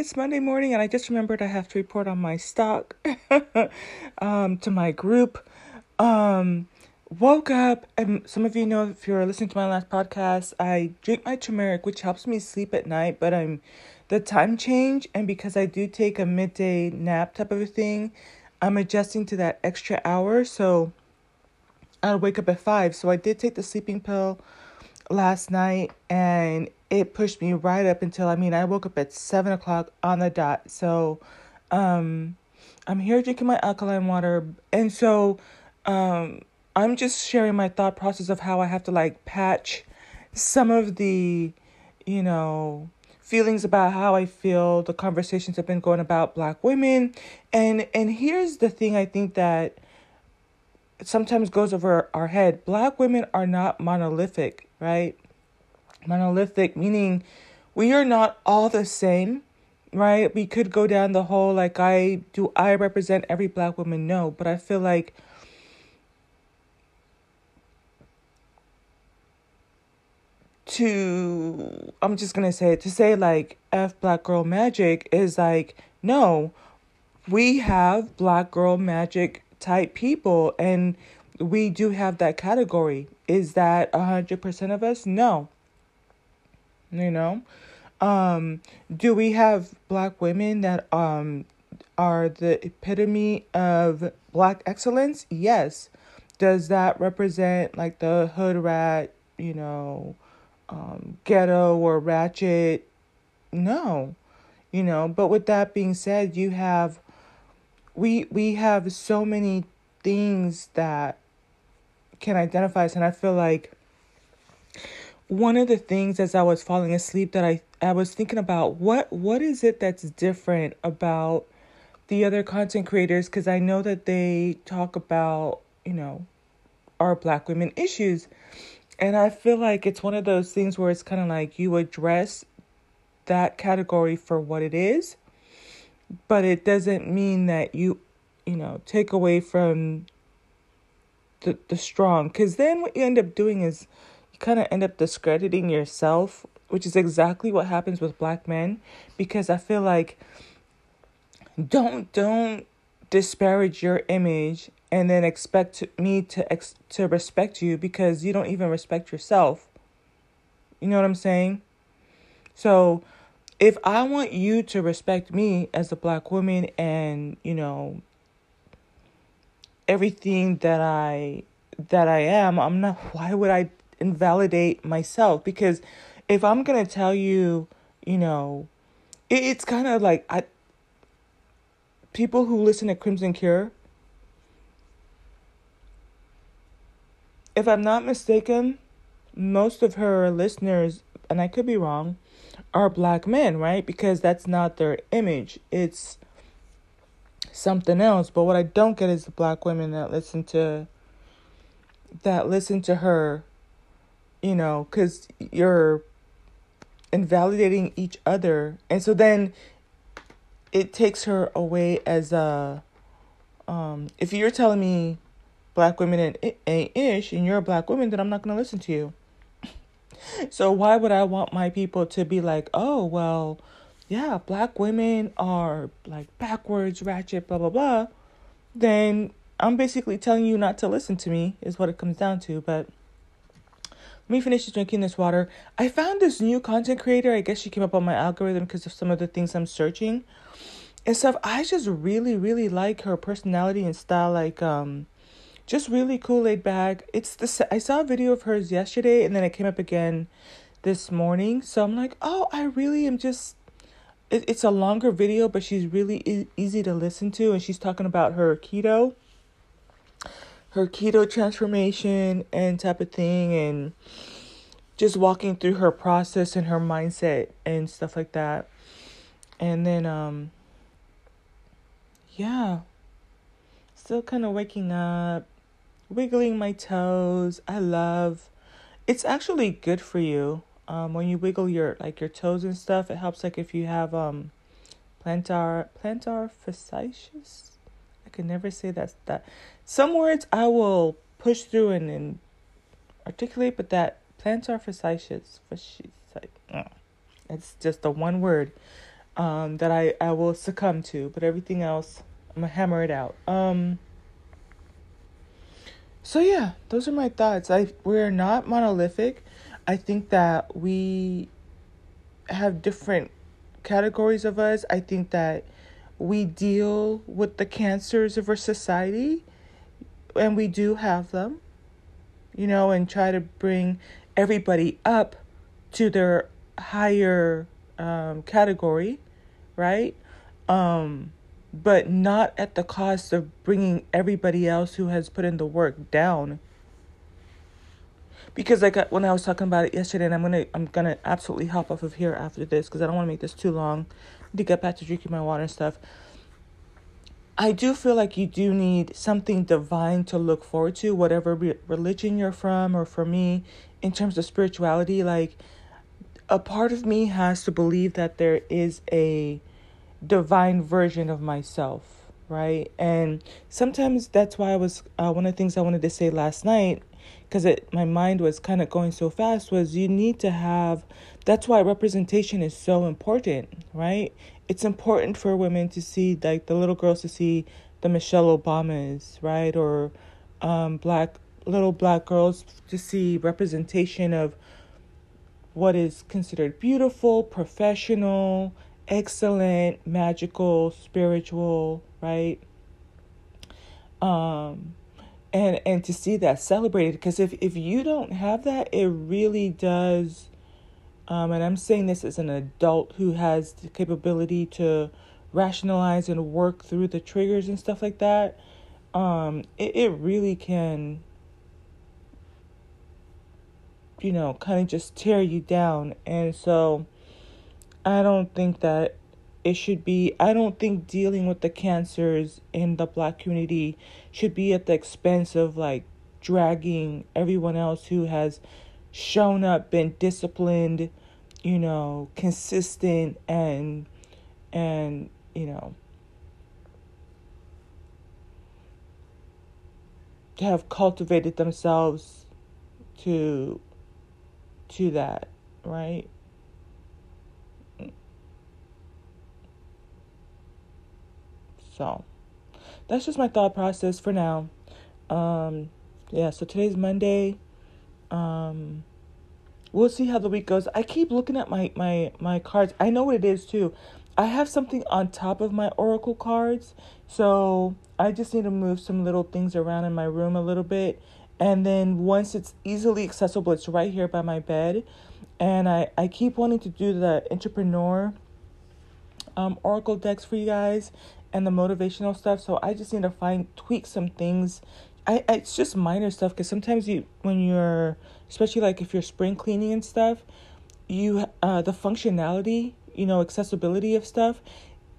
It's Monday morning, and I just remembered I have to report on my stock um, to my group. Um, woke up, and some of you know if you're listening to my last podcast, I drink my turmeric, which helps me sleep at night. But I'm the time change, and because I do take a midday nap type of a thing, I'm adjusting to that extra hour. So I'll wake up at five. So I did take the sleeping pill last night, and it pushed me right up until I mean I woke up at seven o'clock on the dot. So um I'm here drinking my alkaline water and so um I'm just sharing my thought process of how I have to like patch some of the, you know, feelings about how I feel, the conversations have been going about black women. And and here's the thing I think that sometimes goes over our head. Black women are not monolithic, right? Monolithic, meaning we are not all the same, right? We could go down the whole like I do I represent every black woman? No, but I feel like to I'm just gonna say it to say like F black girl magic is like no, we have black girl magic type people and we do have that category. Is that a hundred percent of us? No you know? Um do we have black women that um are the epitome of black excellence? Yes. Does that represent like the hood rat you know um ghetto or ratchet? No. You know but with that being said you have we we have so many things that can identify us and i feel like one of the things as I was falling asleep that I I was thinking about what what is it that's different about the other content creators because I know that they talk about, you know, our black women issues. And I feel like it's one of those things where it's kind of like you address that category for what it is, but it doesn't mean that you, you know, take away from the the strong cuz then what you end up doing is kind of end up discrediting yourself, which is exactly what happens with black men because I feel like don't don't disparage your image and then expect me to ex- to respect you because you don't even respect yourself. You know what I'm saying? So, if I want you to respect me as a black woman and, you know, everything that I that I am, I'm not why would I invalidate myself because if I'm going to tell you, you know, it, it's kind of like I people who listen to Crimson Cure if I'm not mistaken, most of her listeners, and I could be wrong, are black men, right? Because that's not their image. It's something else. But what I don't get is the black women that listen to that listen to her you know, because you're invalidating each other. And so then it takes her away as a, um, if you're telling me black women ain't ish and you're a black woman, then I'm not going to listen to you. so why would I want my people to be like, oh, well, yeah, black women are like backwards, ratchet, blah, blah, blah. Then I'm basically telling you not to listen to me, is what it comes down to. But me finish drinking this water. I found this new content creator. I guess she came up on my algorithm because of some of the things I'm searching and stuff. I just really, really like her personality and style. Like, um, just really cool, laid back. It's the I saw a video of hers yesterday, and then it came up again this morning. So I'm like, oh, I really am just. It, it's a longer video, but she's really e- easy to listen to, and she's talking about her keto her keto transformation and type of thing and just walking through her process and her mindset and stuff like that. And then um yeah. Still kind of waking up, wiggling my toes. I love it's actually good for you. Um when you wiggle your like your toes and stuff, it helps like if you have um plantar plantar fasciitis I can never say that that some words I will push through and, and articulate, but that plantar fasciitis, fasciitis, uh, it's just the one word. um, that I, I will succumb to, but everything else, I'm gonna hammer it out. Um, so yeah, those are my thoughts. I we're not monolithic. I think that we have different categories of us. I think that we deal with the cancers of our society, and we do have them, you know, and try to bring everybody up to their higher um, category, right? Um, but not at the cost of bringing everybody else who has put in the work down. Because like when I was talking about it yesterday, and I'm gonna I'm gonna absolutely hop off of here after this because I don't want to make this too long. To get back to drinking my water and stuff. I do feel like you do need something divine to look forward to, whatever re- religion you're from, or for me, in terms of spirituality, like a part of me has to believe that there is a divine version of myself, right? And sometimes that's why I was uh, one of the things I wanted to say last night because it my mind was kind of going so fast was you need to have that's why representation is so important, right? It's important for women to see like the little girls to see the Michelle Obamas, right? Or um, black little black girls to see representation of what is considered beautiful, professional, excellent, magical, spiritual, right? Um and and to see that celebrated because if if you don't have that, it really does um and I'm saying this as an adult who has the capability to rationalize and work through the triggers and stuff like that. Um it, it really can you know, kind of just tear you down. And so I don't think that it should be, I don't think dealing with the cancers in the black community should be at the expense of like dragging everyone else who has shown up, been disciplined, you know, consistent and, and, you know, to have cultivated themselves to to that, right? So that's just my thought process for now. Um, yeah, so today's Monday. Um, we'll see how the week goes. I keep looking at my my my cards. I know what it is too. I have something on top of my oracle cards, so I just need to move some little things around in my room a little bit and then once it's easily accessible, it's right here by my bed. And I, I keep wanting to do the entrepreneur um, oracle decks for you guys and the motivational stuff. So I just need to find tweak some things. I, it's just minor stuff because sometimes you when you're especially like if you're spring cleaning and stuff, you uh the functionality you know accessibility of stuff.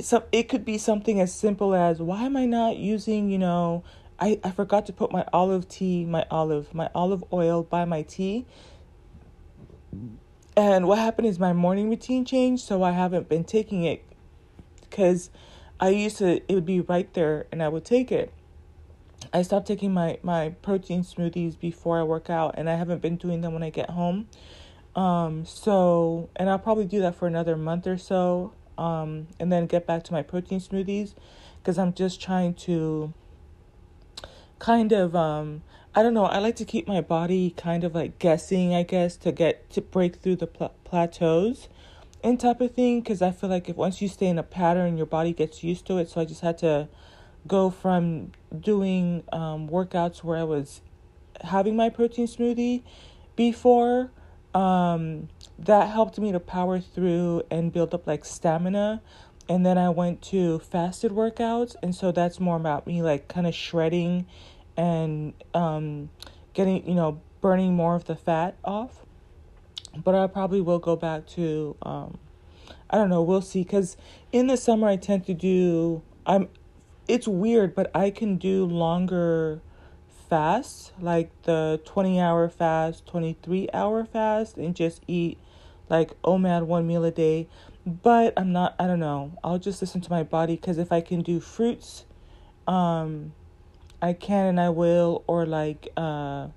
So it could be something as simple as why am I not using you know I, I forgot to put my olive tea, my olive, my olive oil by my tea. And what happened is my morning routine changed, so I haven't been taking it because I used to it would be right there and I would take it. I stopped taking my my protein smoothies before I work out and I haven't been doing them when I get home. Um so and I'll probably do that for another month or so um and then get back to my protein smoothies because I'm just trying to kind of um I don't know, I like to keep my body kind of like guessing, I guess, to get to break through the pl- plateaus and type of thing because I feel like if once you stay in a pattern, your body gets used to it. So I just had to go from doing um, workouts where I was having my protein smoothie before. Um, that helped me to power through and build up like stamina. And then I went to fasted workouts. And so that's more about me like kind of shredding and um, getting, you know, burning more of the fat off. But I probably will go back to, um, I don't know, we'll see. Because in the summer, I tend to do, I'm, it's weird, but I can do longer fasts, like the 20 hour fast, 23 hour fast, and just eat like OMAD one meal a day. But I'm not, I don't know, I'll just listen to my body because if I can do fruits, um, I can and I will, or like uh,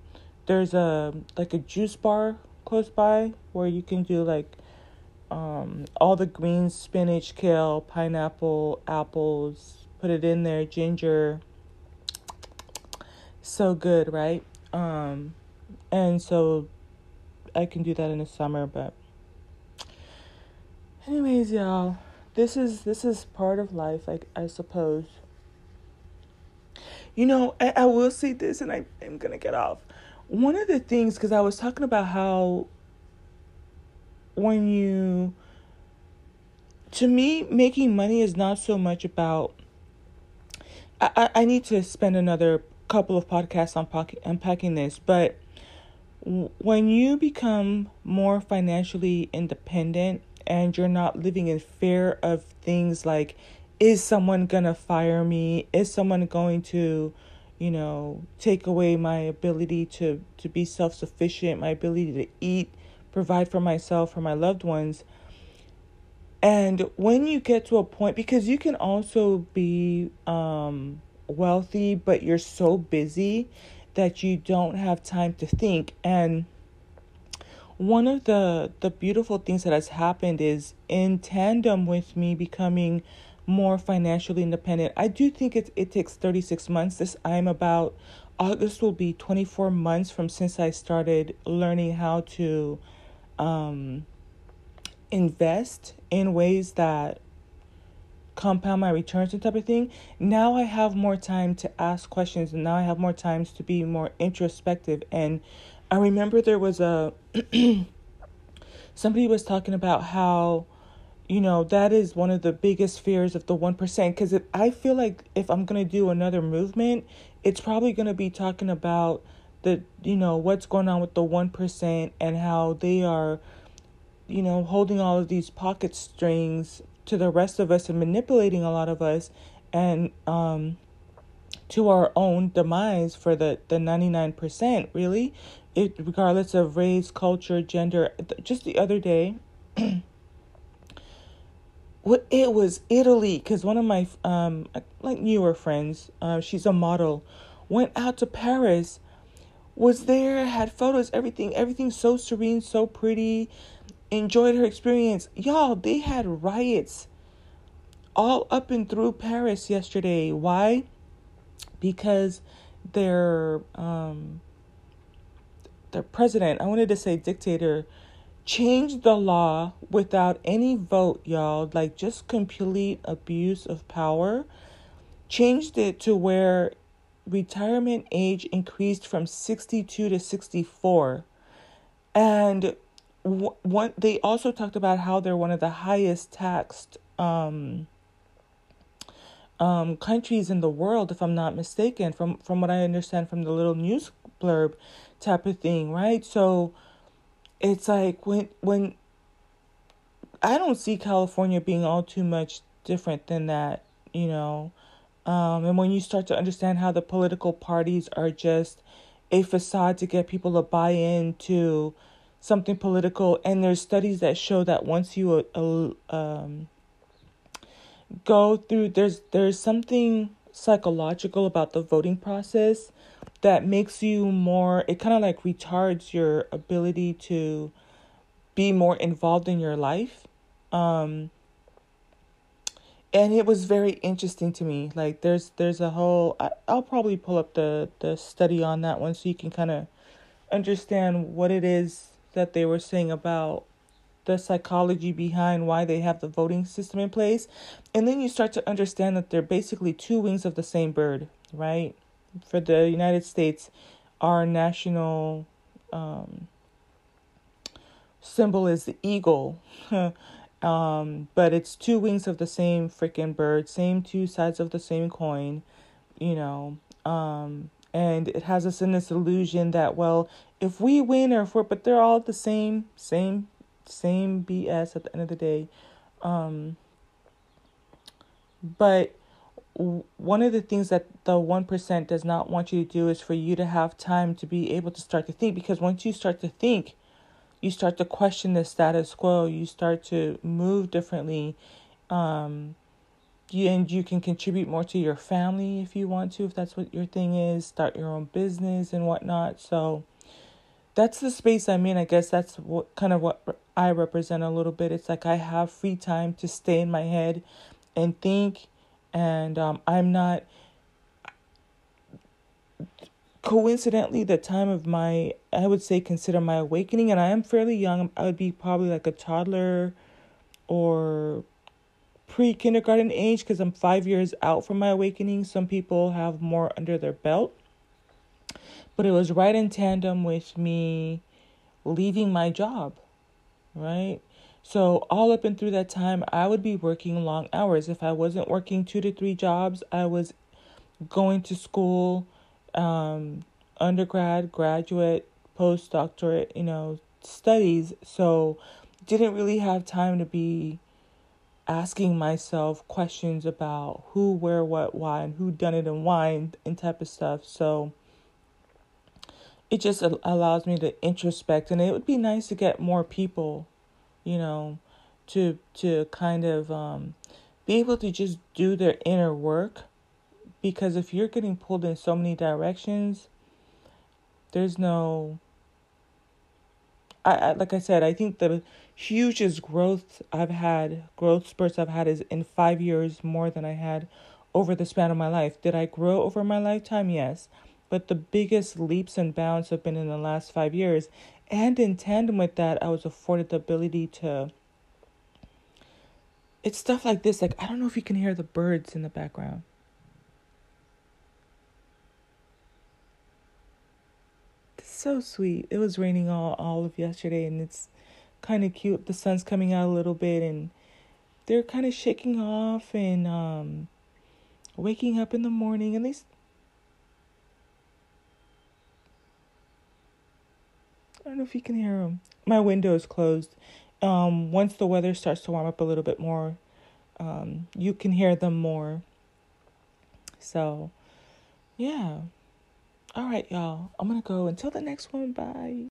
there's a like a juice bar close by where you can do like um, all the greens, spinach, kale, pineapple, apples, put it in there, ginger. So good, right? Um, and so I can do that in the summer, but anyways, y'all, this is this is part of life, I I suppose. You know, I, I will say this, and I am gonna get off. One of the things, because I was talking about how when you, to me, making money is not so much about. I I need to spend another couple of podcasts on pocket, unpacking this, but when you become more financially independent and you're not living in fear of things like is someone to fire me is someone going to you know take away my ability to to be self-sufficient my ability to eat provide for myself for my loved ones. And when you get to a point because you can also be um wealthy but you're so busy that you don't have time to think. And one of the the beautiful things that has happened is in tandem with me becoming more financially independent. I do think it it takes 36 months. This I'm about August will be 24 months from since I started learning how to um, invest in ways that compound my returns and type of thing. Now I have more time to ask questions and now I have more times to be more introspective and I remember there was a somebody was talking about how you know that is one of the biggest fears of the 1% because i feel like if i'm going to do another movement it's probably going to be talking about the you know what's going on with the 1% and how they are you know holding all of these pocket strings to the rest of us and manipulating a lot of us and um to our own demise for the the 99% really it regardless of race, culture, gender. Just the other day, what it was Italy because one of my um like newer friends, uh, she's a model, went out to Paris, was there, had photos, everything, everything so serene, so pretty, enjoyed her experience. Y'all, they had riots all up and through Paris yesterday. Why? Because their um the president, I wanted to say dictator, changed the law without any vote, y'all, like just complete abuse of power. Changed it to where retirement age increased from 62 to 64. And one, they also talked about how they're one of the highest taxed um, um, countries in the world, if I'm not mistaken, from, from what I understand from the little news blurb type of thing, right? So it's like when when I don't see California being all too much different than that, you know. Um, and when you start to understand how the political parties are just a facade to get people to buy into something political, and there's studies that show that once you uh, um, go through, there's there's something psychological about the voting process that makes you more it kind of like retards your ability to be more involved in your life. Um and it was very interesting to me. Like there's there's a whole I, i'll probably pull up the the study on that one so you can kind of understand what it is that they were saying about the psychology behind why they have the voting system in place and then you start to understand that they're basically two wings of the same bird right for the United States, our national um, symbol is the eagle. um, but it's two wings of the same freaking bird, same two sides of the same coin, you know. Um, and it has us in this illusion that well, if we win or if we're, but they're all the same, same, same BS at the end of the day. Um, but one of the things that the 1% does not want you to do is for you to have time to be able to start to think because once you start to think you start to question the status quo you start to move differently um you, and you can contribute more to your family if you want to if that's what your thing is start your own business and whatnot so that's the space i'm in i guess that's what kind of what I represent a little bit. It's like I have free time to stay in my head and think, and um, I'm not. Coincidentally, the time of my, I would say, consider my awakening, and I am fairly young. I would be probably like a toddler or pre kindergarten age because I'm five years out from my awakening. Some people have more under their belt. But it was right in tandem with me leaving my job, right? So, all up and through that time, I would be working long hours. If I wasn't working two to three jobs, I was going to school, um, undergrad, graduate, postdoctorate, you know, studies. So, didn't really have time to be asking myself questions about who, where, what, why, and who done it and why, and, and type of stuff. So, it just allows me to introspect and it would be nice to get more people you know to to kind of um, be able to just do their inner work. Because if you're getting pulled in so many directions there's no I, I like i said i think the hugest growth i've had growth spurts i've had is in five years more than i had over the span of my life. Did i grow over my lifetime? Yes but the biggest leaps and bounds have been in the last five years. And in tandem with that, I was afforded the ability to. It's stuff like this. Like, I don't know if you can hear the birds in the background. It's so sweet. It was raining all, all of yesterday, and it's kind of cute. The sun's coming out a little bit, and they're kind of shaking off and um, waking up in the morning. And they don't know if you can hear them. My window is closed. Um, once the weather starts to warm up a little bit more, um, you can hear them more. So, yeah. All right, y'all. I'm going to go. Until the next one, bye.